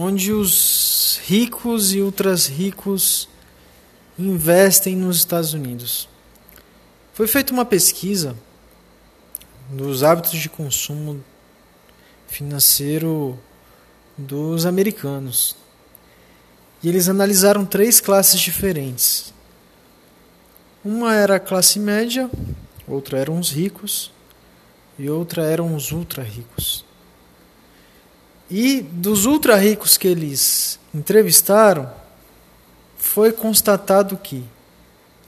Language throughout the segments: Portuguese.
onde os ricos e ultras ricos investem nos Estados Unidos. Foi feita uma pesquisa dos hábitos de consumo financeiro dos americanos. E eles analisaram três classes diferentes. Uma era a classe média, outra eram os ricos e outra eram os ultra ricos. E dos ultra ricos que eles entrevistaram, foi constatado que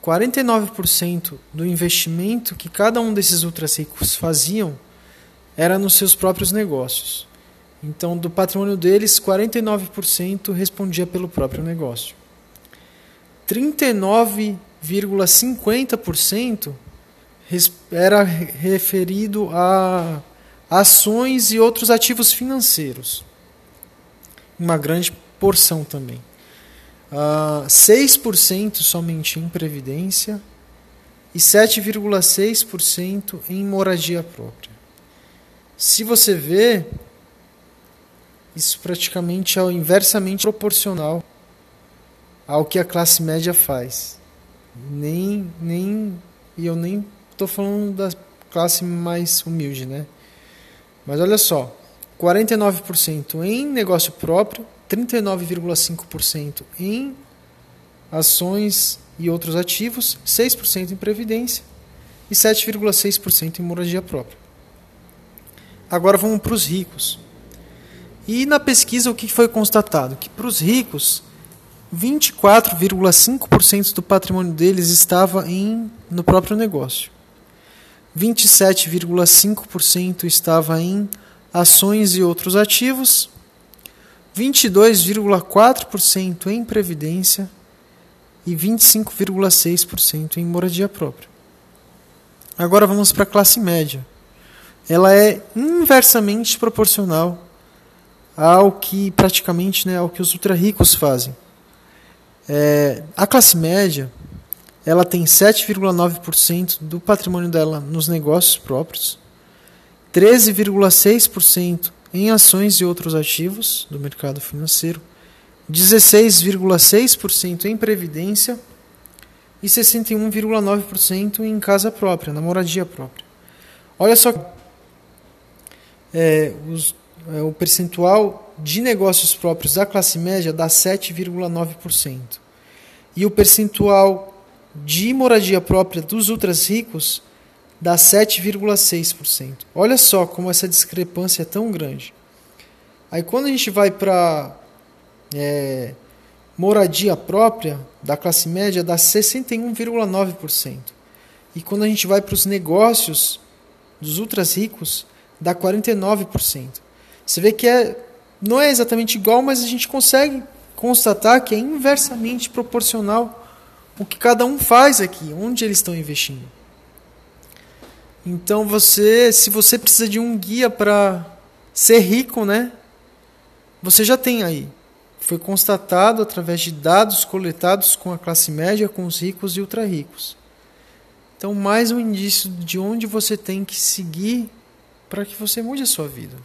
49% do investimento que cada um desses ultra ricos faziam era nos seus próprios negócios. Então, do patrimônio deles, 49% respondia pelo próprio negócio. 39,50% era referido a ações e outros ativos financeiros. Uma grande porção também. Uh, ah, 6% somente em previdência e 7,6% em moradia própria. Se você vê, isso praticamente é inversamente proporcional ao que a classe média faz. Nem, nem e eu nem estou falando da classe mais humilde, né? Mas olha só, 49% em negócio próprio, 39,5% em ações e outros ativos, 6% em previdência e 7,6% em moradia própria. Agora vamos para os ricos. E na pesquisa o que foi constatado? Que para os ricos, 24,5% do patrimônio deles estava em, no próprio negócio. 27,5% estava em ações e outros ativos, 22,4% em previdência e 25,6% em moradia própria. Agora vamos para a classe média. Ela é inversamente proporcional ao que praticamente né, ao que os ultra ricos fazem. É, a classe média ela tem 7,9% do patrimônio dela nos negócios próprios, 13,6% em ações e outros ativos do mercado financeiro, 16,6% em previdência e 61,9% em casa própria, na moradia própria. Olha só, é, os é, o percentual de negócios próprios da classe média dá 7,9%. E o percentual de moradia própria dos ultras ricos dá 7,6%. Olha só como essa discrepância é tão grande. Aí quando a gente vai para é, moradia própria da classe média dá 61,9%. E quando a gente vai para os negócios dos ultras ricos dá 49%. Você vê que é, não é exatamente igual, mas a gente consegue constatar que é inversamente proporcional o que cada um faz aqui, onde eles estão investindo. Então você, se você precisa de um guia para ser rico, né? Você já tem aí. Foi constatado através de dados coletados com a classe média, com os ricos e ultra ricos. Então, mais um indício de onde você tem que seguir para que você mude a sua vida.